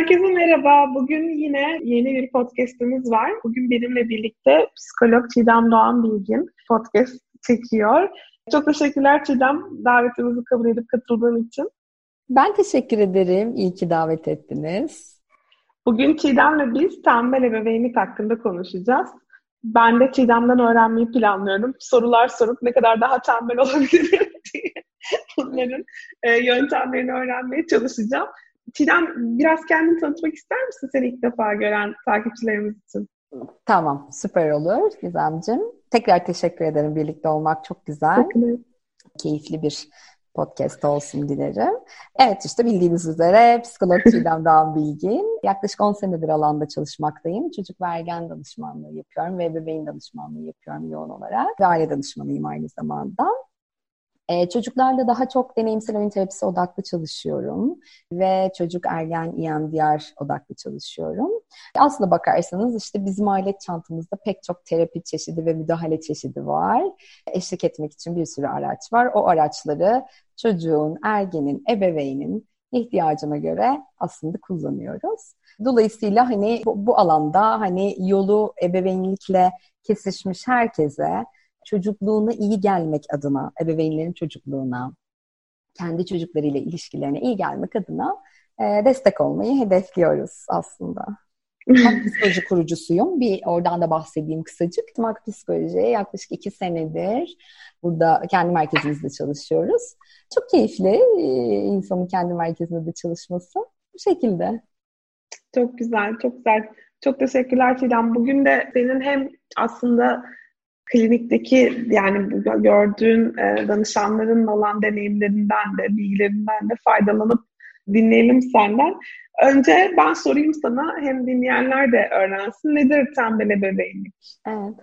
Herkese merhaba. Bugün yine yeni bir podcastimiz var. Bugün benimle birlikte psikolog Çiğdem Doğan Bilgin podcast çekiyor. Çok teşekkürler Çiğdem davetimizi kabul edip katıldığın için. Ben teşekkür ederim. İyi ki davet ettiniz. Bugün Çiğdem'le biz tembel ebeveynlik hakkında konuşacağız. Ben de Çiğdem'den öğrenmeyi planlıyorum. Sorular sorup ne kadar daha tembel olabilirim diye bunların e, yöntemlerini öğrenmeye çalışacağım. Çiğdem biraz kendini tanıtmak ister misin seni ilk defa gören takipçilerimiz için? Tamam, süper olur Gizemciğim. Tekrar teşekkür ederim. Birlikte olmak çok güzel. Çok Keyifli bir podcast olsun dilerim. Evet işte bildiğiniz üzere psikolog Çiğdem Dağın Bilgin. Yaklaşık 10 senedir alanda çalışmaktayım. Çocuk ve ergen danışmanlığı yapıyorum ve bebeğin danışmanlığı yapıyorum yoğun olarak. Ve aile danışmanıyım aynı zamanda. Ee, çocuklarla daha çok deneyimsel oyun terapisi odaklı çalışıyorum ve çocuk ergen EMDR odaklı çalışıyorum. Aslında bakarsanız işte bizim alet çantamızda pek çok terapi çeşidi ve müdahale çeşidi var. Eşlik etmek için bir sürü araç var. O araçları çocuğun, ergenin, ebeveynin ihtiyacına göre aslında kullanıyoruz. Dolayısıyla hani bu, bu alanda hani yolu ebeveynlikle kesişmiş herkese çocukluğuna iyi gelmek adına, ebeveynlerin çocukluğuna, kendi çocuklarıyla ilişkilerine iyi gelmek adına e, destek olmayı hedefliyoruz aslında. Psikoloji kurucusuyum. Bir oradan da bahsedeyim kısacık. Mak psikolojiye yaklaşık iki senedir burada kendi merkezimizde çalışıyoruz. Çok keyifli e, insanın kendi merkezinde de çalışması. Bu şekilde. Çok güzel, çok güzel. Çok teşekkürler Çiğdem. Bugün de senin hem aslında klinikteki yani gördüğün e, danışanların olan deneyimlerinden de, bilgilerinden de faydalanıp dinleyelim senden. Önce ben sorayım sana hem dinleyenler de öğrensin. Nedir tembel ebeveynlik? Evet.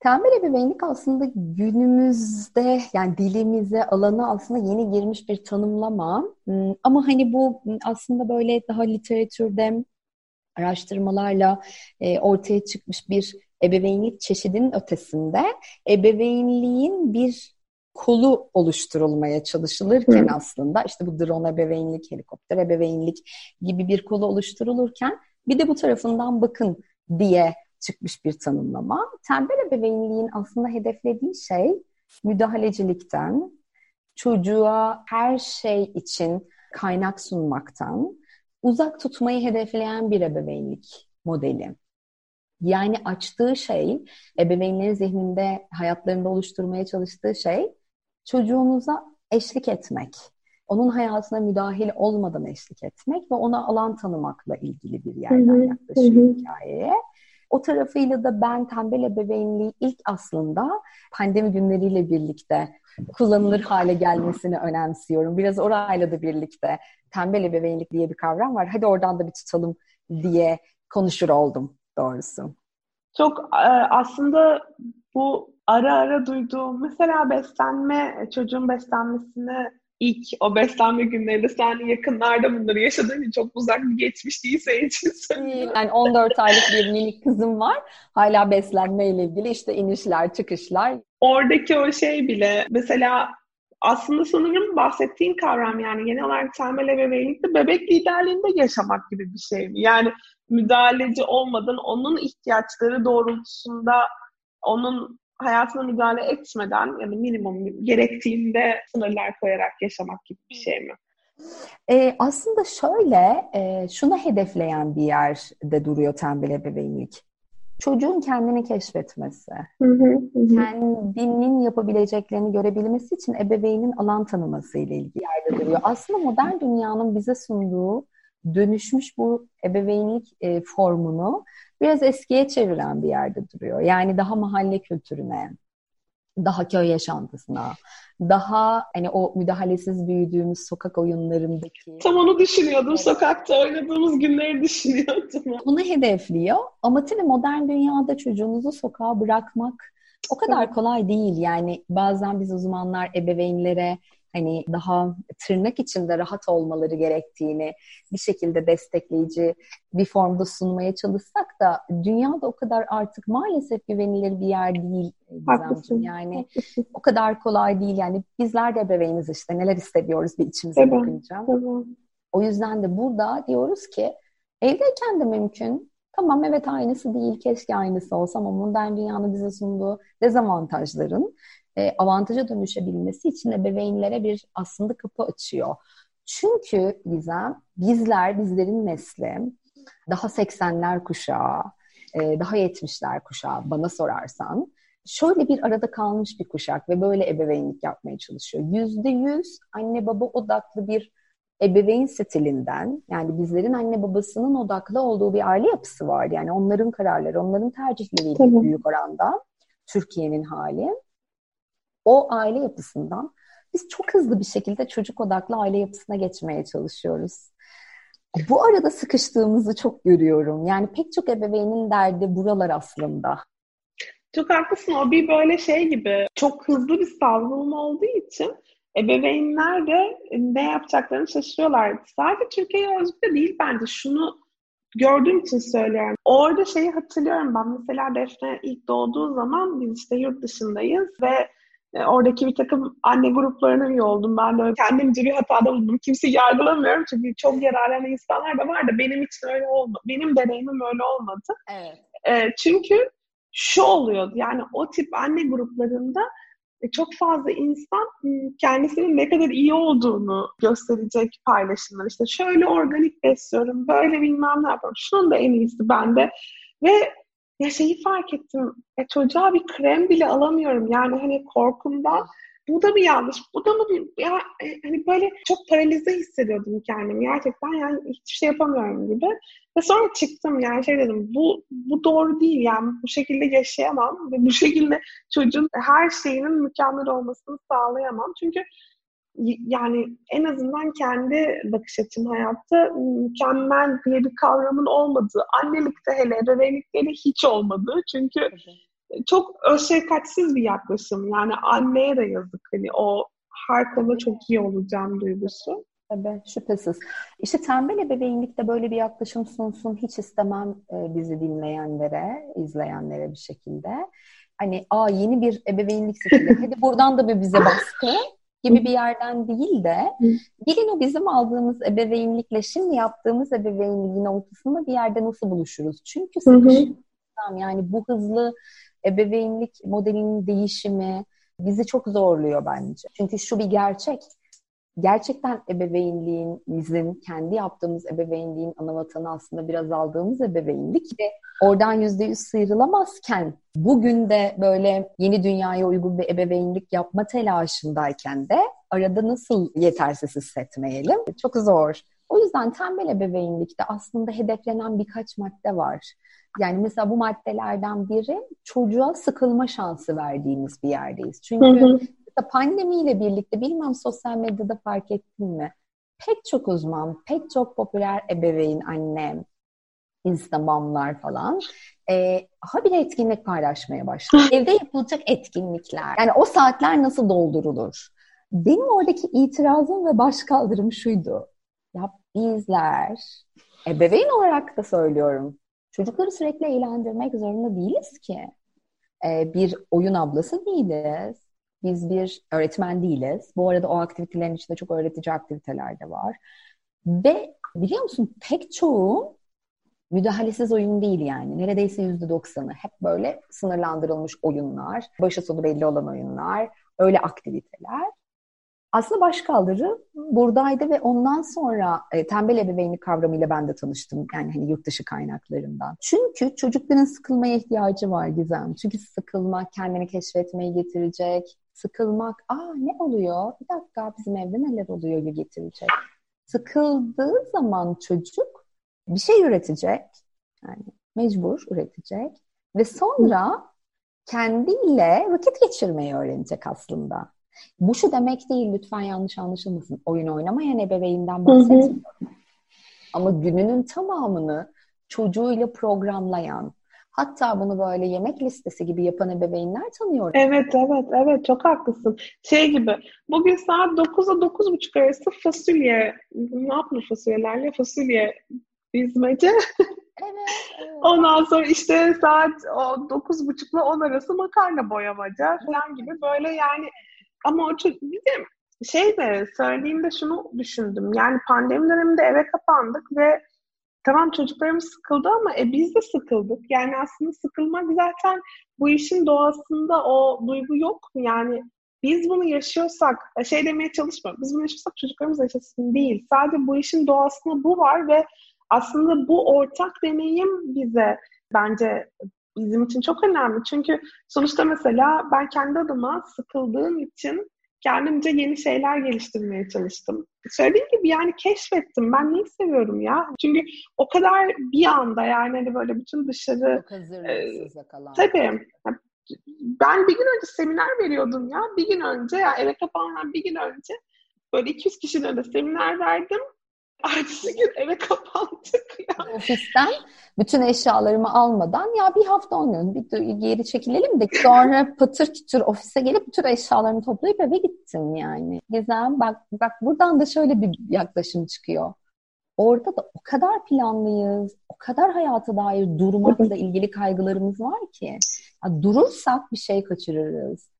Tembel ebeveynlik aslında günümüzde yani dilimize, alana aslında yeni girmiş bir tanımlama. Hmm, ama hani bu aslında böyle daha literatürde araştırmalarla e, ortaya çıkmış bir ebeveynlik çeşidinin ötesinde ebeveynliğin bir kolu oluşturulmaya çalışılırken Hı. aslında işte bu drone ebeveynlik, helikopter ebeveynlik gibi bir kolu oluşturulurken bir de bu tarafından bakın diye çıkmış bir tanımlama. Tembel ebeveynliğin aslında hedeflediği şey müdahalecilikten, çocuğa her şey için kaynak sunmaktan uzak tutmayı hedefleyen bir ebeveynlik modeli. Yani açtığı şey, ebeveynlerin zihninde, hayatlarında oluşturmaya çalıştığı şey çocuğunuza eşlik etmek. Onun hayatına müdahil olmadan eşlik etmek ve ona alan tanımakla ilgili bir yerden yaklaşıyor hikayeye. O tarafıyla da ben tembel ebeveynliği ilk aslında pandemi günleriyle birlikte kullanılır hale gelmesini önemsiyorum. Biraz orayla da birlikte tembel ebeveynlik diye bir kavram var. Hadi oradan da bir tutalım diye konuşur oldum doğrusu. Çok e, aslında bu ara ara duyduğum mesela beslenme, çocuğun beslenmesine ilk o beslenme günlerinde sen yakınlarda bunları yaşadığın için çok uzak bir geçmiş değil senin için söylüyorum. Yani 14 aylık bir minik kızım var. Hala beslenme ile ilgili işte inişler, çıkışlar. Oradaki o şey bile mesela aslında sanırım bahsettiğin kavram yani genel olarak temel ebeveynlikte bebek liderliğinde yaşamak gibi bir şey mi? Yani müdahaleci olmadan onun ihtiyaçları doğrultusunda onun hayatına müdahale etmeden yani minimum gerektiğinde sınırlar koyarak yaşamak gibi bir şey mi? E, aslında şöyle, e, şunu hedefleyen bir yerde duruyor tembel ebeveynlik. Çocuğun kendini keşfetmesi, hı hı, hı. kendinin yapabileceklerini görebilmesi için ebeveynin alan tanıması ile ilgili yerde duruyor. Aslında modern dünyanın bize sunduğu dönüşmüş bu ebeveynlik e, formunu biraz eskiye çeviren bir yerde duruyor. Yani daha mahalle kültürüne, daha köy yaşantısına, daha hani o müdahalesiz büyüdüğümüz sokak oyunlarındaki... Tam onu düşünüyordum. Evet. Sokakta oynadığımız günleri düşünüyordum. Bunu hedefliyor. Ama tabii modern dünyada çocuğunuzu sokağa bırakmak o kadar kolay değil. Yani bazen biz uzmanlar ebeveynlere hani daha tırnak içinde rahat olmaları gerektiğini bir şekilde destekleyici bir formda sunmaya çalışsak da dünyada o kadar artık maalesef güvenilir bir yer değil Gizemciğim. Yani o kadar kolay değil. Yani bizler de ebeveyniz işte neler hissediyoruz bir içimize evet. bakınca. Evet. O yüzden de burada diyoruz ki Evdeyken de mümkün. Tamam evet aynısı değil, keşke aynısı olsa ama modern dünyanın bize sunduğu dezavantajların e, avantaja dönüşebilmesi için ebeveynlere bir aslında kapı açıyor. Çünkü Gizem, bizler, bizlerin nesli daha 80'ler kuşağı, e, daha 70'ler kuşağı bana sorarsan şöyle bir arada kalmış bir kuşak ve böyle ebeveynlik yapmaya çalışıyor. Yüzde yüz anne baba odaklı bir ebeveyn stilinden yani bizlerin anne babasının odaklı olduğu bir aile yapısı var. Yani onların kararları, onların tercihleriyle Tabii. büyük oranda Türkiye'nin hali. O aile yapısından biz çok hızlı bir şekilde çocuk odaklı aile yapısına geçmeye çalışıyoruz. Bu arada sıkıştığımızı çok görüyorum. Yani pek çok ebeveynin derdi buralar aslında. Çok haklısın. O bir böyle şey gibi çok hızlı bir savrulma olduğu için ebeveynler de ne yapacaklarını şaşırıyorlar. Sadece Türkiye'ye özgü de değil bence. Şunu gördüğüm için söylüyorum. Orada şeyi hatırlıyorum ben. Mesela Defne ilk doğduğu zaman biz işte yurt dışındayız ve oradaki bir takım anne gruplarına üye oldum. Ben de kendimce bir hatada bulundum. Kimseyi yargılamıyorum çünkü çok yararlanan insanlar da var da benim için öyle olmadı. Benim deneyimim öyle olmadı. Evet. E, çünkü şu oluyordu yani o tip anne gruplarında e, çok fazla insan kendisinin ne kadar iyi olduğunu gösterecek paylaşımlar. İşte şöyle organik besliyorum, böyle bilmem ne yapıyorum. Şunun da en iyisi bende. Ve ya şeyi fark ettim. E, çocuğa bir krem bile alamıyorum. Yani hani korkumdan bu da mı yanlış, bu da mı bir, ya e, hani böyle çok paralize hissediyordum kendimi gerçekten yani hiçbir şey yapamıyorum gibi. Ve sonra çıktım yani şey dedim bu bu doğru değil yani bu şekilde yaşayamam ve bu şekilde çocuğun her şeyinin mükemmel olmasını sağlayamam. Çünkü yani en azından kendi bakış açım hayatta mükemmel diye bir kavramın olmadığı, annelikte hele ebeveynlikte hiç olmadığı. Çünkü çok şefkatsiz bir yaklaşım. Yani anneye de yazık. Hani o her konuda çok iyi olacağım duygusu. Tabii şüphesiz. İşte tembel ebeveynlikte böyle bir yaklaşım sunsun hiç istemem e, bizi dinleyenlere, izleyenlere bir şekilde. Hani aa yeni bir ebeveynlik stili. Hadi buradan da bir bize baskı gibi bir yerden değil de gelin o bizim aldığımız ebeveynlikle şimdi yaptığımız ebeveynliğin ortasında bir yerde nasıl buluşuruz? Çünkü sıkışık yani bu hızlı ebeveynlik modelinin değişimi bizi çok zorluyor bence. Çünkü şu bir gerçek. Gerçekten ebeveynliğimizin, kendi yaptığımız ebeveynliğin ana vatanı aslında biraz aldığımız ebeveynlik ve oradan yüzde yüz sıyrılamazken bugün de böyle yeni dünyaya uygun bir ebeveynlik yapma telaşındayken de arada nasıl yetersiz hissetmeyelim? Çok zor. O yüzden tembel ebeveynlikte aslında hedeflenen birkaç madde var. Yani mesela bu maddelerden biri çocuğa sıkılma şansı verdiğimiz bir yerdeyiz. Çünkü hı hı. Pandemiyle birlikte bilmem sosyal medyada fark ettin mi? Pek çok uzman, pek çok popüler ebeveyn, annem, Instagram'lar falan e, habire etkinlik paylaşmaya başladı. Evde yapılacak etkinlikler. Yani o saatler nasıl doldurulur? Benim oradaki itirazım ve baş kaldırım şuydu. Ya bizler, ebeveyn olarak da söylüyorum, Çocukları sürekli eğlendirmek zorunda değiliz ki. Ee, bir oyun ablası değiliz. Biz bir öğretmen değiliz. Bu arada o aktivitelerin içinde çok öğretici aktiviteler de var. Ve biliyor musun pek çoğu müdahalesiz oyun değil yani. Neredeyse yüzde doksanı. Hep böyle sınırlandırılmış oyunlar, başı sonu belli olan oyunlar, öyle aktiviteler aslında başkaldırı buradaydı ve ondan sonra e, tembel ebeveynlik kavramıyla ben de tanıştım. Yani hani yurt dışı kaynaklarından. Çünkü çocukların sıkılmaya ihtiyacı var Gizem. Çünkü sıkılmak kendini keşfetmeyi getirecek. Sıkılmak, aa ne oluyor? Bir dakika bizim evde neler oluyor getirecek. Sıkıldığı zaman çocuk bir şey üretecek. Yani mecbur üretecek. Ve sonra kendiyle vakit geçirmeyi öğrenecek aslında. Bu şu demek değil lütfen yanlış anlaşılmasın. Oyun oynamayan ebeveynden bahsetmiyorum. Ama gününün tamamını çocuğuyla programlayan, hatta bunu böyle yemek listesi gibi yapan ebeveynler tanıyorum. Evet, evet, evet. Çok haklısın. Şey gibi, bugün saat 9'a 9.30 arası fasulye, ne yapılır fasulyelerle? Fasulye dizmece. Evet, evet. Ondan sonra işte saat o 9.30 ile 10 arası makarna boyamaca falan gibi böyle yani ama o çok bir de şey de söylediğimde şunu düşündüm. Yani pandemi döneminde eve kapandık ve tamam çocuklarımız sıkıldı ama e, biz de sıkıldık. Yani aslında sıkılmak zaten bu işin doğasında o duygu yok mu? Yani biz bunu yaşıyorsak, e, şey demeye çalışmıyorum, biz bunu yaşıyorsak çocuklarımız yaşasın değil. Sadece bu işin doğasında bu var ve aslında bu ortak deneyim bize bence bizim için çok önemli. Çünkü sonuçta mesela ben kendi adıma sıkıldığım için kendimce yeni şeyler geliştirmeye çalıştım. Söylediğim gibi yani keşfettim. Ben neyi seviyorum ya? Çünkü o kadar bir anda yani hani böyle bütün dışarı... Çok hazırlıksız e, Tabii. Ben bir gün önce seminer veriyordum ya. Bir gün önce ya eve kapanmadan bir gün önce böyle 200 kişinin önünde seminer verdim. Ertesi gün eve kapandık ya. Ofisten bütün eşyalarımı almadan ya bir hafta olmuyor bir geri çekilelim de sonra patır kütür ofise gelip bütün eşyalarımı toplayıp eve gittim yani. Gizem bak bak buradan da şöyle bir yaklaşım çıkıyor. Orada da o kadar planlıyız, o kadar hayata dair durmakla ilgili kaygılarımız var ki. Ya durursak bir şey kaçırırız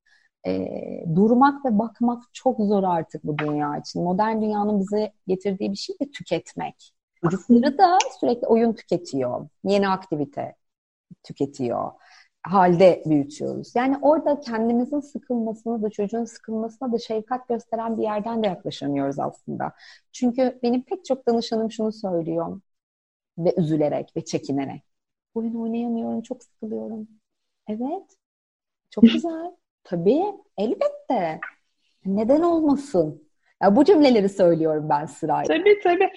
e, durmak ve bakmak çok zor artık bu dünya için. Modern dünyanın bize getirdiği bir şey de tüketmek. Çocukları da sürekli oyun tüketiyor, yeni aktivite tüketiyor halde büyütüyoruz. Yani orada kendimizin sıkılmasını da çocuğun sıkılmasına da şefkat gösteren bir yerden de yaklaşamıyoruz aslında. Çünkü benim pek çok danışanım şunu söylüyor ve üzülerek ve çekinerek. Oyun oynayamıyorum, çok sıkılıyorum. Evet, çok güzel. Tabii, elbette. Neden olmasın? Ya bu cümleleri söylüyorum ben sırayla. Tabii tabii.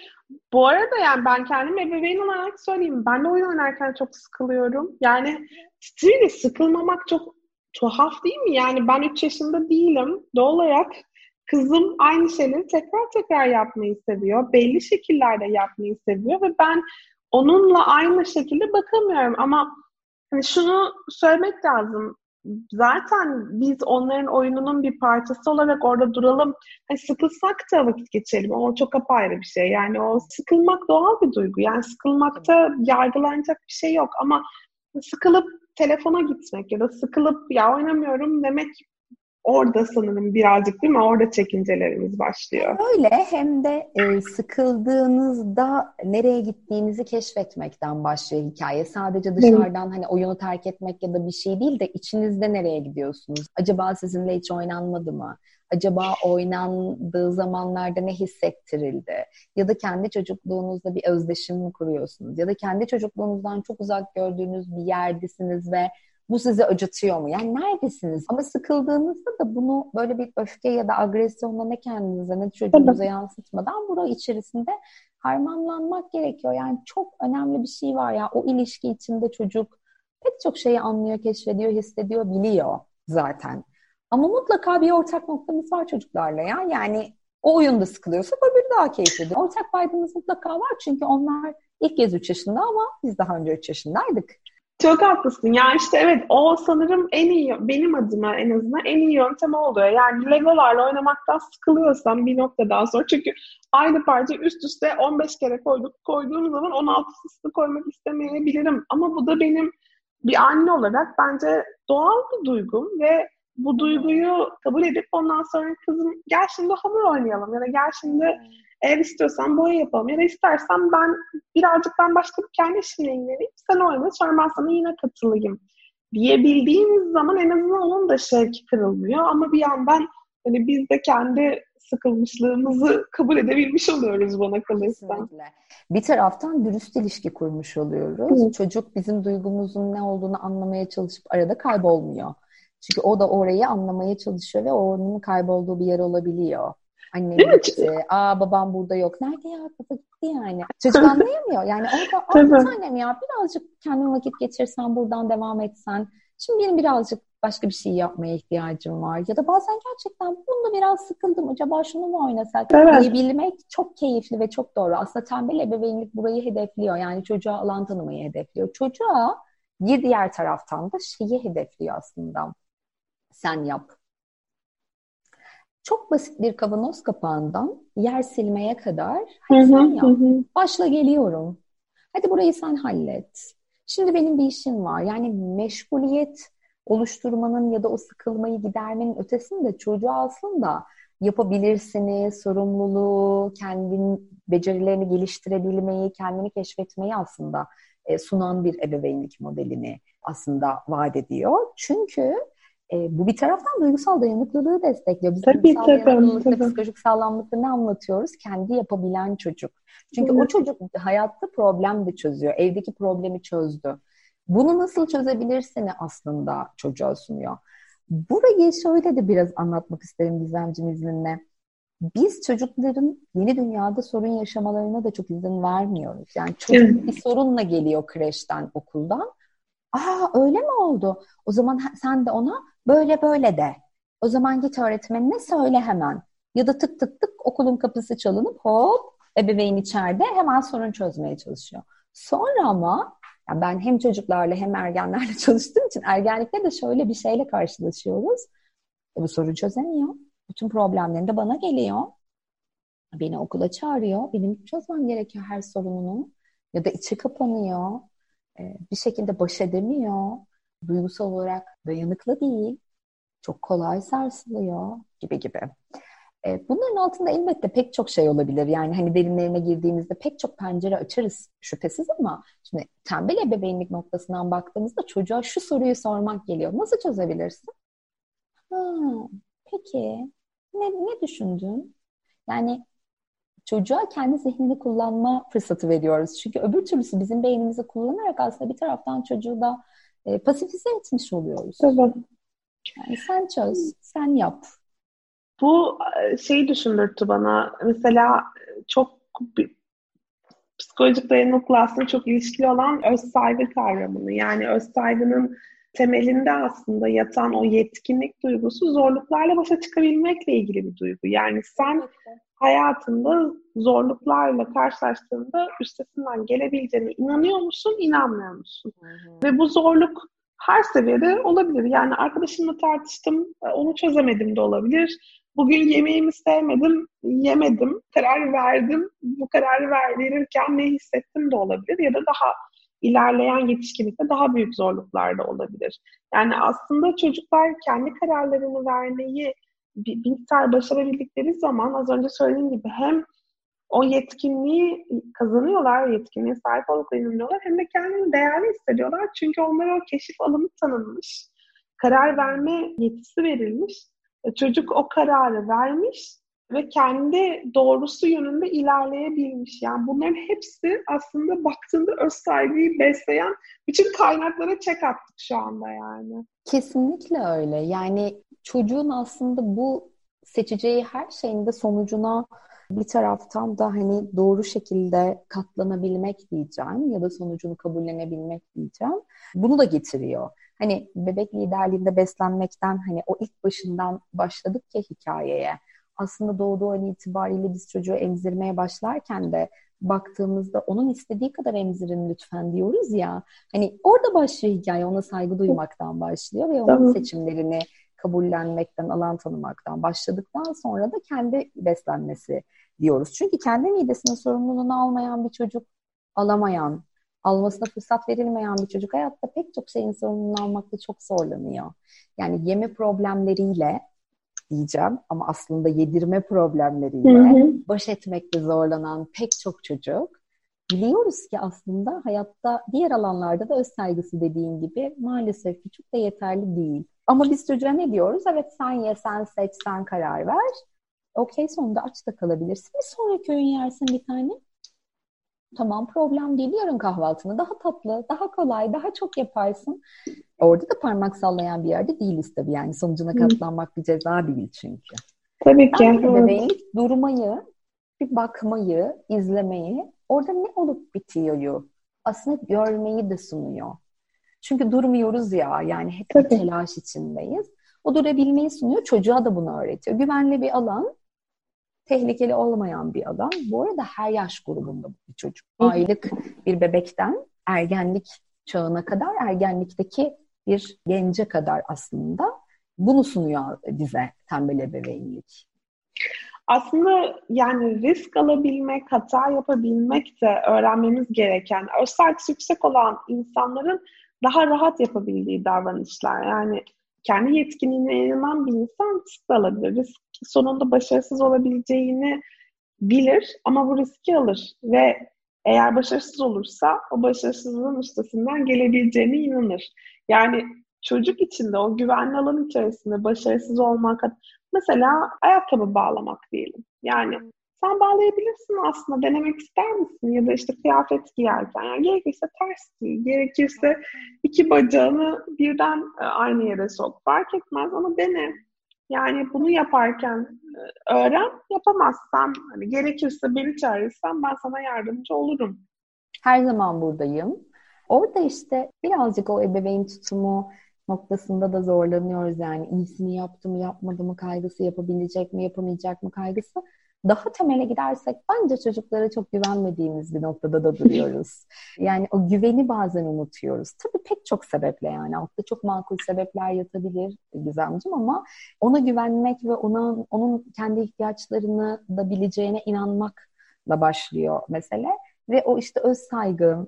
Bu arada yani ben kendim ebeveyn olarak söyleyeyim. Ben de oyun oynarken çok sıkılıyorum. Yani still sıkılmamak çok tuhaf değil mi? Yani ben 3 yaşında değilim. Doğal olarak kızım aynı şeyleri tekrar tekrar yapmayı seviyor. Belli şekillerde yapmayı seviyor ve ben onunla aynı şekilde bakamıyorum. Ama hani şunu söylemek lazım zaten biz onların oyununun bir parçası olarak orada duralım. Hani sıkılsak da vakit geçelim. O çok apayrı bir şey. Yani o sıkılmak doğal bir duygu. Yani sıkılmakta yargılanacak bir şey yok. Ama sıkılıp telefona gitmek ya da sıkılıp ya oynamıyorum demek orada sanırım birazcık değil mi? Orada çekincelerimiz başlıyor. Öyle hem de e, sıkıldığınızda nereye gittiğinizi keşfetmekten başlıyor hikaye. Sadece dışarıdan hani oyunu terk etmek ya da bir şey değil de içinizde nereye gidiyorsunuz? Acaba sizinle hiç oynanmadı mı? Acaba oynandığı zamanlarda ne hissettirildi? Ya da kendi çocukluğunuzda bir özdeşim mi kuruyorsunuz? Ya da kendi çocukluğunuzdan çok uzak gördüğünüz bir yerdesiniz ve bu sizi acıtıyor mu? Yani neredesiniz? Ama sıkıldığınızda da bunu böyle bir öfke ya da agresyonla ne kendinize ne çocuğunuza yansıtmadan burada içerisinde harmanlanmak gerekiyor. Yani çok önemli bir şey var ya o ilişki içinde çocuk pek çok şeyi anlıyor, keşfediyor, hissediyor, biliyor zaten. Ama mutlaka bir ortak noktamız var çocuklarla ya. Yani o oyunda sıkılıyorsa öbürü daha keyifli. Ortak paydamız mutlaka var çünkü onlar ilk kez 3 yaşında ama biz daha önce 3 yaşındaydık. Çok haklısın. Ya işte evet o sanırım en iyi, benim adıma en azından en iyi yöntem oluyor. Yani Legolarla oynamaktan sıkılıyorsam bir noktadan sonra çünkü aynı parça üst üste 15 kere koyduk, koyduğum zaman 16'sını koymak istemeyebilirim. Ama bu da benim bir anne olarak bence doğal bir duygum ve bu duyguyu kabul edip ondan sonra kızım gel şimdi hamur oynayalım ya da gel şimdi eğer istiyorsan boya yapalım ya da istersen ben birazcık ben başka bir kendi işimle ilgileneyim. Sen oyna sonra ben sana yine katılayım diyebildiğimiz zaman en azından onun da şevki kırılmıyor. Ama bir yandan hani biz de kendi sıkılmışlığımızı kabul edebilmiş oluyoruz bana kalırsa. Bir taraftan dürüst ilişki kurmuş oluyoruz. Hı. Çocuk bizim duygumuzun ne olduğunu anlamaya çalışıp arada kaybolmuyor. Çünkü o da orayı anlamaya çalışıyor ve onun kaybolduğu bir yer olabiliyor. Annem gitti. Aa babam burada yok. Nerede ya? Baba gitti yani. Çocuk anlayamıyor. Yani orada aa annem ya birazcık kendin vakit geçirsen buradan devam etsen. Şimdi benim birazcık başka bir şey yapmaya ihtiyacım var. Ya da bazen gerçekten bunda biraz sıkıldım. Acaba şunu mu oynasak? Evet. Diyebilmek çok keyifli ve çok doğru. Aslında tembel ebeveynlik burayı hedefliyor. Yani çocuğa alan tanımayı hedefliyor. Çocuğa bir diğer taraftan da şeyi hedefliyor aslında. Sen yap çok basit bir kavanoz kapağından yer silmeye kadar hadi sen yap. Başla geliyorum. Hadi burayı sen hallet. Şimdi benim bir işim var. Yani meşguliyet oluşturmanın ya da o sıkılmayı gidermenin ötesinde çocuğa aslında yapabilirsini, sorumluluğu, kendin becerilerini geliştirebilmeyi, kendini keşfetmeyi aslında e, sunan bir ebeveynlik modelini aslında vaat ediyor. Çünkü e, bu bir taraftan duygusal dayanıklılığı destekliyor. Biz tabii, duygusal tabii, dayanıklılıkta, tabii. psikolojik sağlamlıkta ne anlatıyoruz? Kendi yapabilen çocuk. Çünkü evet. o çocuk hayatta problem de çözüyor. Evdeki problemi çözdü. Bunu nasıl çözebilirsini aslında çocuğa sunuyor. Burayı şöyle de biraz anlatmak isterim Gizemciğim izninle. Biz çocukların yeni dünyada sorun yaşamalarına da çok izin vermiyoruz. Yani çocuk bir sorunla geliyor kreşten, okuldan. Aa öyle mi oldu? O zaman sen de ona böyle böyle de. O zaman git öğretmenine söyle hemen. Ya da tık tık tık okulun kapısı çalınıp hop ebeveyn içeride hemen sorun çözmeye çalışıyor. Sonra ama yani ben hem çocuklarla hem ergenlerle çalıştığım için ergenlikte de şöyle bir şeyle karşılaşıyoruz. E bu sorun çözemiyor. Bütün problemlerini de bana geliyor. Beni okula çağırıyor. Benim çözmem gerekiyor her sorununu. Ya da içi kapanıyor. E, bir şekilde baş edemiyor. Duygusal olarak dayanıklı değil. Çok kolay sarsılıyor gibi gibi. E, bunların altında elbette pek çok şey olabilir. Yani hani derinlerine girdiğimizde pek çok pencere açarız şüphesiz ama şimdi tembel ebeveynlik noktasından baktığımızda çocuğa şu soruyu sormak geliyor. Nasıl çözebilirsin? Ha, peki ne, ne düşündün? Yani çocuğa kendi zihnini kullanma fırsatı veriyoruz. Çünkü öbür türlüsü bizim beynimizi kullanarak aslında bir taraftan çocuğu da e, pasifize etmiş oluyoruz. Yani sen çöz, sen yap bu e, şeyi düşündürttü bana. Mesela çok psikolojik dayanıklı aslında çok ilişkili olan öz saygı kavramını. Yani öz saygının temelinde aslında yatan o yetkinlik duygusu zorluklarla başa çıkabilmekle ilgili bir duygu. Yani sen hayatında zorluklarla karşılaştığında üstesinden gelebileceğine inanıyor musun, inanmıyor musun? Hı hı. Ve bu zorluk her seviyede olabilir. Yani arkadaşımla tartıştım, onu çözemedim de olabilir Bugün yemeğimi sevmedim, yemedim, karar verdim. Bu kararı ver, verirken ne hissettim de olabilir ya da daha ilerleyen yetişkinlikte daha büyük zorluklar da olabilir. Yani aslında çocuklar kendi kararlarını vermeyi bir, miktar başarabildikleri zaman az önce söylediğim gibi hem o yetkinliği kazanıyorlar, yetkinliğe sahip olduklarını inanıyorlar hem de kendini değerli hissediyorlar. Çünkü onlara o keşif alanı tanınmış, karar verme yetisi verilmiş e, çocuk o kararı vermiş ve kendi doğrusu yönünde ilerleyebilmiş. Yani bunların hepsi aslında baktığında öz saygıyı besleyen bütün kaynaklara çek attık şu anda yani. Kesinlikle öyle. Yani çocuğun aslında bu seçeceği her şeyin de sonucuna bir taraftan da hani doğru şekilde katlanabilmek diyeceğim ya da sonucunu kabullenebilmek diyeceğim. Bunu da getiriyor. Hani bebek liderliğinde beslenmekten hani o ilk başından başladık ya hikayeye. Aslında doğduğu an itibariyle biz çocuğu emzirmeye başlarken de baktığımızda onun istediği kadar emzirin lütfen diyoruz ya. Hani orada başlıyor hikaye. Ona saygı duymaktan başlıyor ve onun seçimlerini kabullenmekten, alan tanımaktan başladıktan sonra da kendi beslenmesi diyoruz. Çünkü kendi midesinin sorumluluğunu almayan bir çocuk alamayan, almasına fırsat verilmeyen bir çocuk hayatta pek çok şeyin sorumluluğunu almakta çok zorlanıyor. Yani yeme problemleriyle diyeceğim ama aslında yedirme problemleriyle hı hı. baş etmekte zorlanan pek çok çocuk biliyoruz ki aslında hayatta diğer alanlarda da öz saygısı dediğin gibi maalesef ki çok da yeterli değil. Ama biz çocuğa ne diyoruz? Evet sen ye, sen seç, sen karar ver. Okey sonunda aç da kalabilirsin. Bir sonraki öğün yersin bir tane. Tamam problem değil. Yarın kahvaltını daha tatlı, daha kolay, daha çok yaparsın. Orada da parmak sallayan bir yerde değiliz tabii. Yani sonucuna katlanmak bir ceza değil çünkü. Tabii ki. Yani bebeğinlik durmayı, bir bakmayı, izlemeyi, orada ne olup bitiyoryu aslında görmeyi de sunuyor. Çünkü durmuyoruz ya yani hep Tabii. telaş içindeyiz. O durabilmeyi sunuyor. Çocuğa da bunu öğretiyor. Güvenli bir alan, tehlikeli olmayan bir alan. Bu arada her yaş grubunda bir çocuk. Aylık bir bebekten ergenlik çağına kadar, ergenlikteki bir gence kadar aslında bunu sunuyor bize tembel ebeveynlik. Aslında yani risk alabilmek, hata yapabilmek de öğrenmemiz gereken, öz yüksek olan insanların daha rahat yapabildiği davranışlar. Yani kendi yetkinliğine inanan bir insan risk alabilir. Risk sonunda başarısız olabileceğini bilir ama bu riski alır ve eğer başarısız olursa o başarısızlığın üstesinden gelebileceğine inanır. Yani çocuk içinde o güvenli alan içerisinde başarısız olmak mesela ayakkabı bağlamak diyelim. Yani sen bağlayabilirsin aslında denemek ister misin ya da işte kıyafet giyerken yani gerekirse ters giy gerekirse iki bacağını birden e, aynı yere sok fark etmez ama dene yani bunu yaparken e, öğren yapamazsan hani gerekirse beni çağırırsan ben sana yardımcı olurum. Her zaman buradayım. Orada işte birazcık o ebeveyn tutumu noktasında da zorlanıyoruz yani iyisini yaptı mı yapmadı mı kaygısı yapabilecek mi yapamayacak mı kaygısı daha temele gidersek bence çocuklara çok güvenmediğimiz bir noktada da duruyoruz. Yani o güveni bazen unutuyoruz. Tabii pek çok sebeple yani altta çok makul sebepler yatabilir Gizemciğim ama ona güvenmek ve ona onun kendi ihtiyaçlarını da bileceğine inanmakla başlıyor mesele. Ve o işte öz saygı,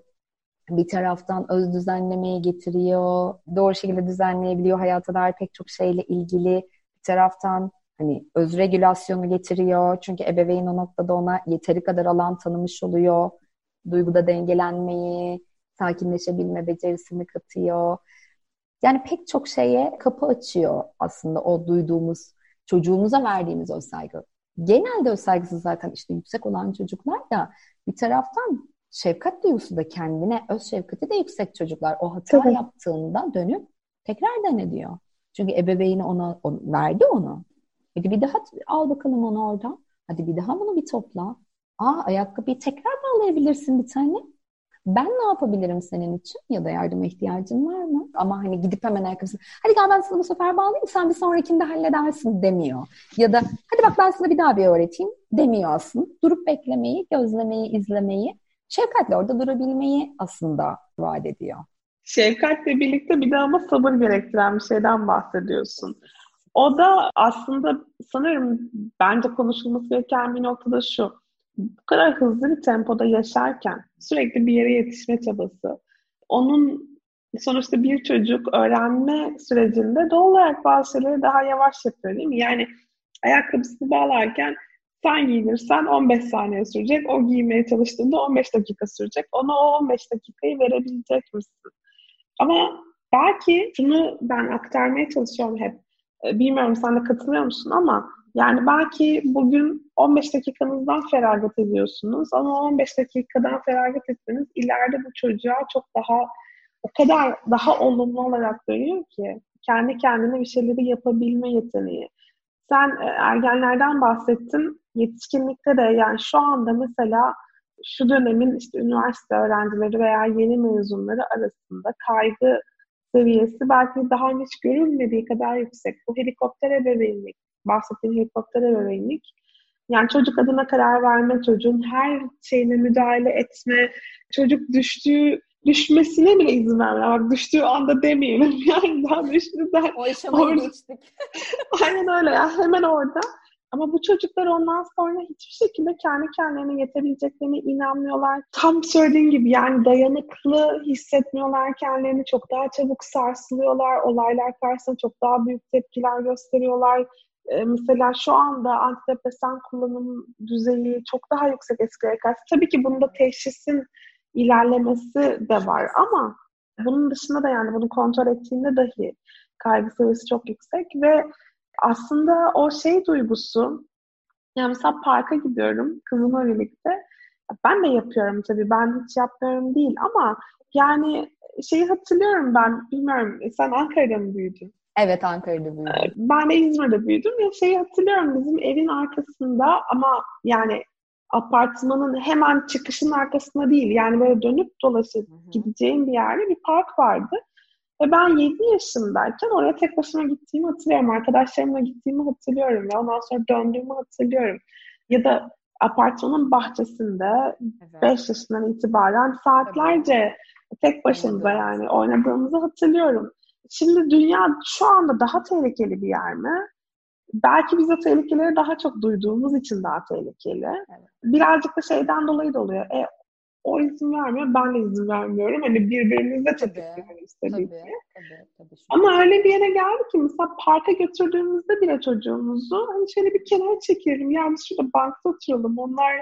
bir taraftan öz düzenlemeye getiriyor, doğru şekilde düzenleyebiliyor hayata dair pek çok şeyle ilgili. Bir taraftan hani öz regülasyonu getiriyor. Çünkü ebeveyn o noktada ona yeteri kadar alan tanımış oluyor. Duyguda dengelenmeyi, sakinleşebilme becerisini katıyor. Yani pek çok şeye kapı açıyor aslında o duyduğumuz, çocuğumuza verdiğimiz o saygı. Genelde o saygısı zaten işte yüksek olan çocuklar da bir taraftan şefkat duygusu da kendine, öz şefkati de yüksek çocuklar. O hata Tabii. yaptığında dönüp tekrar dene diyor. Çünkü ebeveyni ona, ona verdi onu. Hadi bir daha al bakalım onu oradan. Hadi bir daha bunu bir topla. Aa ayakkabıyı tekrar bağlayabilirsin bir tane. Ben ne yapabilirim senin için? Ya da yardıma ihtiyacın var mı? Ama hani gidip hemen ayakkabısını hadi gel ben sana bu sefer bağlayayım sen bir sonrakinde halledersin demiyor. Ya da hadi bak ben sana bir daha bir öğreteyim demiyor aslında. Durup beklemeyi, gözlemeyi, izlemeyi, şefkatle orada durabilmeyi aslında vaat ediyor. Şefkatle birlikte bir de ama sabır gerektiren bir şeyden bahsediyorsun. O da aslında sanırım bence konuşulması gereken bir noktada şu. Bu kadar hızlı bir tempoda yaşarken sürekli bir yere yetişme çabası. Onun sonuçta bir çocuk öğrenme sürecinde doğal olarak bazı şeyleri daha yavaş yapıyor değil mi? Yani ayakkabısını bağlarken sen giyinirsen 15 saniye sürecek. O giymeye çalıştığında 15 dakika sürecek. Ona o 15 dakikayı verebilecek misin? Ama belki şunu ben aktarmaya çalışıyorum hep. E, bilmiyorum sen de katılıyor musun ama yani belki bugün 15 dakikanızdan feragat ediyorsunuz ama 15 dakikadan feragat etseniz ileride bu çocuğa çok daha o kadar daha olumlu olarak dönüyor ki kendi kendine bir şeyleri yapabilme yeteneği. Sen e, ergenlerden bahsettin. Yetişkinlikte de yani şu anda mesela şu dönemin işte üniversite öğrencileri veya yeni mezunları arasında kaygı seviyesi belki daha önce hiç görülmediği kadar yüksek. Bu helikopter ebeveynlik, bahsettiğim helikopter ebeveynlik yani çocuk adına karar verme, çocuğun her şeyine müdahale etme, çocuk düştüğü düşmesine bile izin verme. Bak düştüğü anda demeyelim. Yani daha düştüğünden. O aşamayı geçtik. Aynen öyle ya. Hemen orada. Ama bu çocuklar ondan sonra hiçbir şekilde kendi kendilerine yetebileceklerine inanmıyorlar. Tam söylediğin gibi yani dayanıklı hissetmiyorlar kendilerini. Çok daha çabuk sarsılıyorlar. Olaylar karşısında çok daha büyük tepkiler gösteriyorlar. Ee, mesela şu anda antidepresan kullanım düzeyi çok daha yüksek eskilere karşı. Tabii ki bunda teşhisin ilerlemesi de var ama bunun dışında da yani bunu kontrol ettiğinde dahi kaygı seviyesi çok yüksek ve aslında o şey duygusu yani mesela parka gidiyorum kızımla birlikte. Ben de yapıyorum tabii. Ben hiç yapmıyorum değil ama yani şeyi hatırlıyorum ben. Bilmiyorum sen Ankara'da mı büyüdün? Evet Ankara'da büyüdüm. Ben de İzmir'de büyüdüm. Ya şeyi hatırlıyorum bizim evin arkasında ama yani apartmanın hemen çıkışın arkasında değil. Yani böyle dönüp dolaşıp gideceğim bir yerde bir park vardı. Ve ben 7 yaşındayken oraya tek başıma gittiğimi hatırlıyorum. Arkadaşlarımla gittiğimi hatırlıyorum ve ondan sonra döndüğümü hatırlıyorum. Ya da apartmanın bahçesinde 5 evet. yaşından itibaren saatlerce tek başımıza yani oynadığımızı hatırlıyorum. Şimdi dünya şu anda daha tehlikeli bir yer mi? Belki biz o tehlikeleri daha çok duyduğumuz için daha tehlikeli. Evet. Birazcık da şeyden dolayı da oluyor. E, o izin vermiyor, ben de izin vermiyorum. Hani birbirimizle tetikliyoruz tabii, tabii ki. Tabii, tabii, Ama öyle bir yere geldi ki mesela parka götürdüğümüzde bile çocuğumuzu hani şöyle bir kenara çekelim. Yani şurada bankta oturalım. Onlar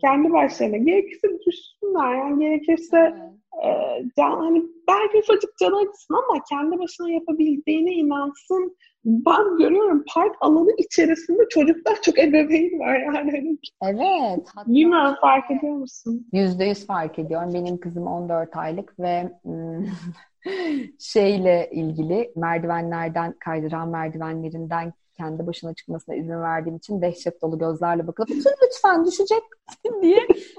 kendi başlarına gerekirse düşsünler. Yani gerekirse evet e, can, hani belki ufacık canı acısın ama kendi başına yapabildiğine inansın. Ben görüyorum park alanı içerisinde çocuklar çok ebeveyn var yani. Evet. Hatta Bilmiyorum fark ediyor musun? Yüzde yüz fark ediyorum. Benim kızım 14 aylık ve şeyle ilgili merdivenlerden kaydıran merdivenlerinden kendi başına çıkmasına izin verdiğim için dehşet dolu gözlerle bakıp lütfen düşecek diye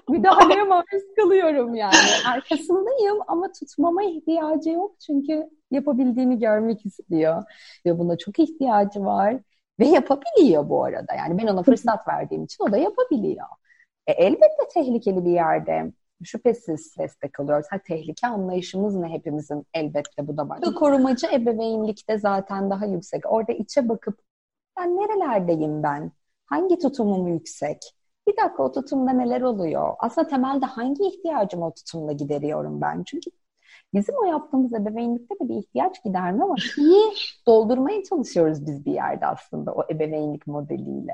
müdahaleye maruz kalıyorum yani. Arkasındayım ama tutmama ihtiyacı yok çünkü yapabildiğini görmek istiyor. Ve buna çok ihtiyacı var. Ve yapabiliyor bu arada. Yani ben ona fırsat verdiğim için o da yapabiliyor. E, elbette tehlikeli bir yerde şüphesiz destek alıyoruz. Ha, tehlike anlayışımız ne hepimizin elbette bu da var. Korumacı ebeveynlikte zaten daha yüksek. Orada içe bakıp ben nerelerdeyim ben? Hangi tutumum yüksek? Bir dakika o tutumda neler oluyor? Aslında temelde hangi ihtiyacımı o tutumla gideriyorum ben? Çünkü bizim o yaptığımız ebeveynlikte de bir ihtiyaç giderme var. İyi doldurmaya çalışıyoruz biz bir yerde aslında o ebeveynlik modeliyle.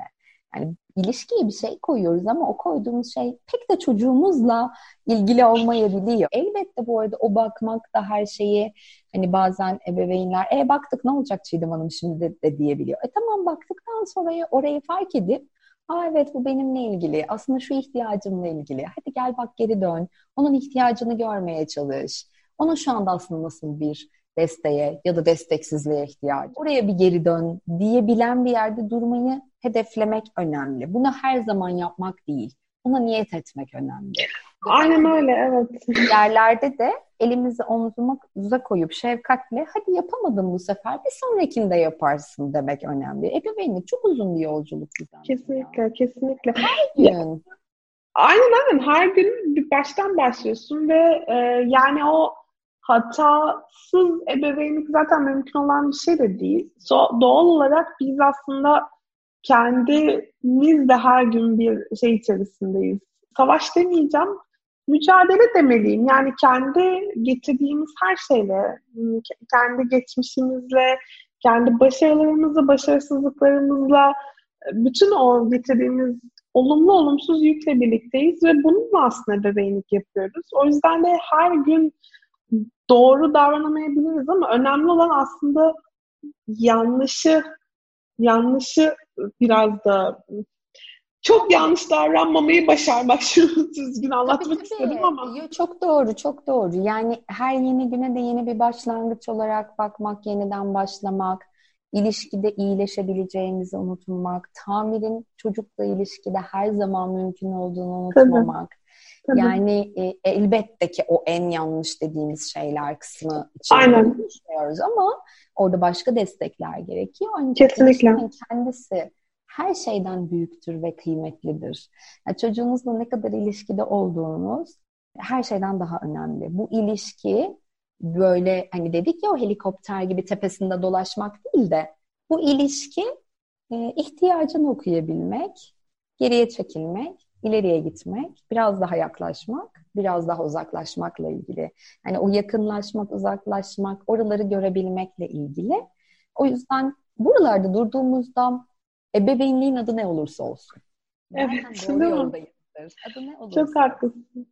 Yani ilişkiye bir şey koyuyoruz ama o koyduğumuz şey pek de çocuğumuzla ilgili olmayabiliyor. Elbette bu arada o bakmak da her şeyi hani bazen ebeveynler e baktık ne olacak Çiğdem Hanım şimdi de, de diyebiliyor. E tamam baktıktan sonra orayı fark edip Aa evet bu benimle ilgili. Aslında şu ihtiyacımla ilgili. Hadi gel bak geri dön. Onun ihtiyacını görmeye çalış. Onun şu anda aslında nasıl bir desteğe ya da desteksizliğe ihtiyacı. Oraya bir geri dön diyebilen bir yerde durmayı hedeflemek önemli. Bunu her zaman yapmak değil. Buna niyet etmek önemli. Aynen öyle evet. Yerlerde de elimizi omzumuza koyup şefkatle hadi yapamadım bu sefer bir sonrakinde yaparsın demek önemli. Ebeveynlik çok uzun bir yolculuk. Kesinlikle, ya. kesinlikle. Her gün. Aynen aynen her gün baştan başlıyorsun ve e, yani o hatasız ebeveynlik zaten mümkün olan bir şey de değil. So, doğal olarak biz aslında kendimiz de her gün bir şey içerisindeyiz. Savaş demeyeceğim, mücadele demeliyim. Yani kendi getirdiğimiz her şeyle, kendi geçmişimizle, kendi başarılarımızla, başarısızlıklarımızla, bütün o getirdiğimiz olumlu olumsuz yükle birlikteyiz ve bununla aslında ebeveynlik yapıyoruz. O yüzden de her gün doğru davranamayabiliriz ama önemli olan aslında yanlışı yanlışı biraz da çok yanlış davranmamayı başarmak. Şunu düzgün anlatmak tabii, tabii. istedim ama. Yo, çok doğru, çok doğru. Yani her yeni güne de yeni bir başlangıç olarak bakmak, yeniden başlamak, ilişkide iyileşebileceğimizi unutmamak, tamirin çocukla ilişkide her zaman mümkün olduğunu unutmamak. Tabii. Yani e, elbette ki o en yanlış dediğimiz şeyler kısmı için Aynen. düşünüyoruz ama orada başka destekler gerekiyor. Ancak Kesinlikle. kendisi her şeyden büyüktür ve kıymetlidir. Yani çocuğunuzla ne kadar ilişkide olduğunuz her şeyden daha önemli. Bu ilişki böyle hani dedik ya o helikopter gibi tepesinde dolaşmak değil de bu ilişki e, ihtiyacını okuyabilmek, geriye çekilmek, ileriye gitmek, biraz daha yaklaşmak, biraz daha uzaklaşmakla ilgili. Yani o yakınlaşmak, uzaklaşmak, oraları görebilmekle ilgili. O yüzden buralarda durduğumuzda ebeveynliğin adı ne olursa olsun. Evet, yoldayızdır. Adı ne olursa. Çok haklısın.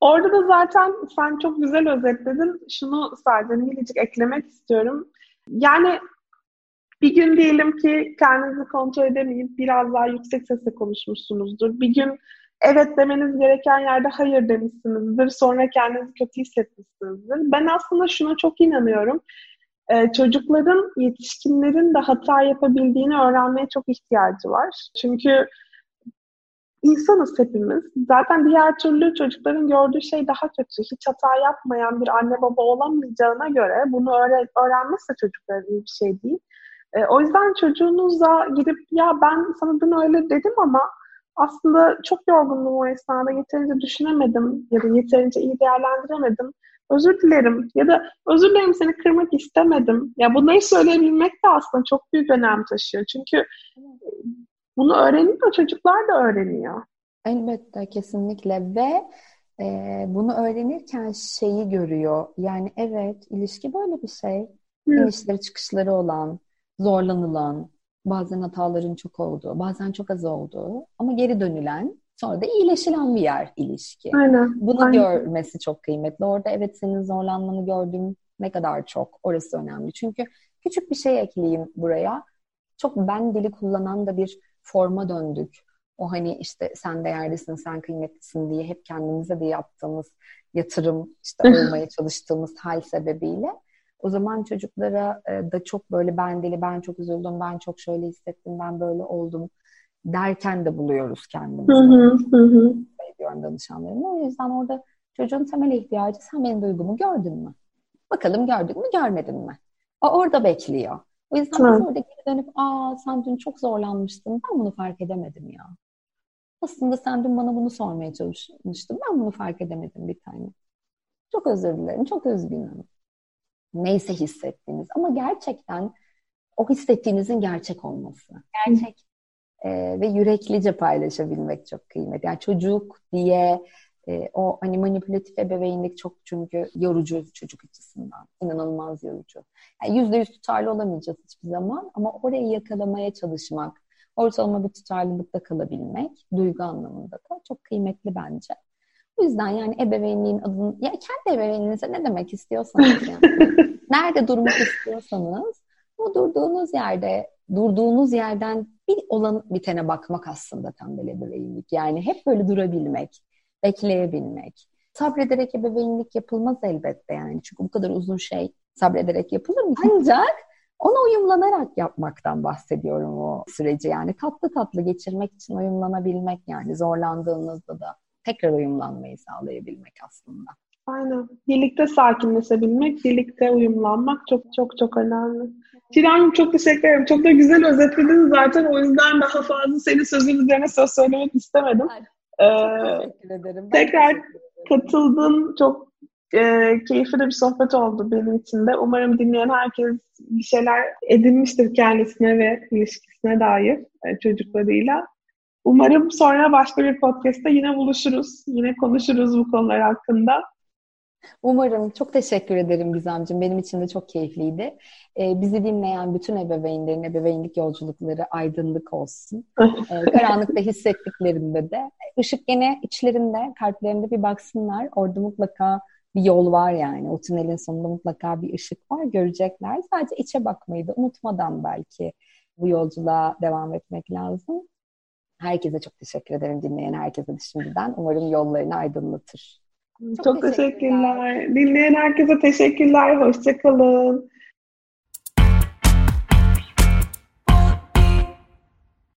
Orada da zaten sen çok güzel özetledin. Şunu sadece minicik eklemek istiyorum. Yani bir gün diyelim ki kendinizi kontrol edemeyip biraz daha yüksek sesle konuşmuşsunuzdur. Bir gün evet demeniz gereken yerde hayır demişsinizdir. Sonra kendinizi kötü hissetmişsinizdir. Ben aslında şuna çok inanıyorum. Ee, çocukların, yetişkinlerin de hata yapabildiğini öğrenmeye çok ihtiyacı var. Çünkü insanız hepimiz. Zaten diğer türlü çocukların gördüğü şey daha kötü. Hiç hata yapmayan bir anne baba olamayacağına göre bunu öğren öğrenmesi çocukların iyi bir şey değil. E, o yüzden çocuğunuzla gidip ya ben sana dün öyle dedim ama aslında çok yorgundum o esnada yeterince düşünemedim ya da yeterince iyi değerlendiremedim. Özür dilerim ya da özür dilerim seni kırmak istemedim. Ya bunları söyleyebilmek de aslında çok büyük önem taşıyor. Çünkü bunu öğreniyor çocuklar da öğreniyor. Elbette kesinlikle ve e, bunu öğrenirken şeyi görüyor. Yani evet ilişki böyle bir şey. Hı. İnişleri çıkışları olan, zorlanılan, bazen hataların çok olduğu, bazen çok az olduğu ama geri dönülen sonra da iyileşilen bir yer ilişki. Aynen. Bunu aynen. görmesi çok kıymetli. Orada evet senin zorlanmanı gördüm ne kadar çok orası önemli. Çünkü küçük bir şey ekleyeyim buraya. Çok ben dili kullanan da bir forma döndük. O hani işte sen değerlisin, sen kıymetlisin diye hep kendimize de yaptığımız yatırım, işte olmaya çalıştığımız hal sebebiyle. O zaman çocuklara e, da çok böyle ben deli, ben çok üzüldüm, ben çok şöyle hissettim, ben böyle oldum derken de buluyoruz kendimizi. Hı hı hı. Diyorum danışanlarımla. O yüzden orada çocuğun temel ihtiyacı sen benim duygumu gördün mü? Bakalım gördün mü, görmedin mi? O orada bekliyor. O yüzden biz orada geri dönüp aa sen dün çok zorlanmıştın, ben bunu fark edemedim ya. Aslında sen dün bana bunu sormaya çalışmıştın, ben bunu fark edemedim bir tane. Çok özür dilerim, çok üzgünüm. Neyse hissettiğiniz ama gerçekten o hissettiğinizin gerçek olması. Gerçek e, ve yüreklice paylaşabilmek çok kıymetli. Yani çocuk diye e, o hani manipülatif ebeveynlik çok çünkü yorucu çocuk açısından. inanılmaz yorucu. Yani yüzde yüz tutarlı olamayacağız hiçbir zaman ama orayı yakalamaya çalışmak, ortalama bir tutarlılıkta kalabilmek duygu anlamında da çok kıymetli bence. O yüzden yani ebeveynliğin adını, ya kendi ebeveyninize ne demek istiyorsanız yani. nerede durmak istiyorsanız o durduğunuz yerde, durduğunuz yerden bir olan bitene bakmak aslında tembel ebeveynlik. Yani hep böyle durabilmek, bekleyebilmek. Sabrederek ebeveynlik yapılmaz elbette yani. Çünkü bu kadar uzun şey sabrederek yapılır mı? Ancak ona uyumlanarak yapmaktan bahsediyorum o süreci. Yani tatlı tatlı geçirmek için uyumlanabilmek yani zorlandığınızda da tekrar uyumlanmayı sağlayabilmek aslında. Aynen. Birlikte sakinleşebilmek, birlikte uyumlanmak çok çok çok önemli. Çiğdem'ciğim çok teşekkür ederim. Çok da güzel özetledin zaten. O yüzden daha fazla senin sözün üzerine söz söylemek istemedim. Ee, teşekkür ederim. Ben tekrar katıldın. Çok e, keyifli de bir sohbet oldu benim için de. Umarım dinleyen herkes bir şeyler edinmiştir kendisine ve ilişkisine dair e, çocuklarıyla. Umarım sonra başka bir podcast'ta yine buluşuruz. Yine konuşuruz bu konular hakkında. Umarım. Çok teşekkür ederim Gizemciğim. Benim için de çok keyifliydi. Ee, bizi dinleyen bütün ebeveynlerin ebeveynlik yolculukları aydınlık olsun. ee, karanlıkta hissettiklerinde de ışık gene içlerinde, kalplerinde bir baksınlar. Orada mutlaka bir yol var yani. O tünelin sonunda mutlaka bir ışık var. Görecekler. Sadece içe bakmayı da unutmadan belki bu yolculuğa devam etmek lazım. Herkese çok teşekkür ederim dinleyen herkese de şimdiden. Umarım yollarını aydınlatır. Çok, çok teşekkürler. teşekkürler. Dinleyen herkese teşekkürler. Hoşçakalın.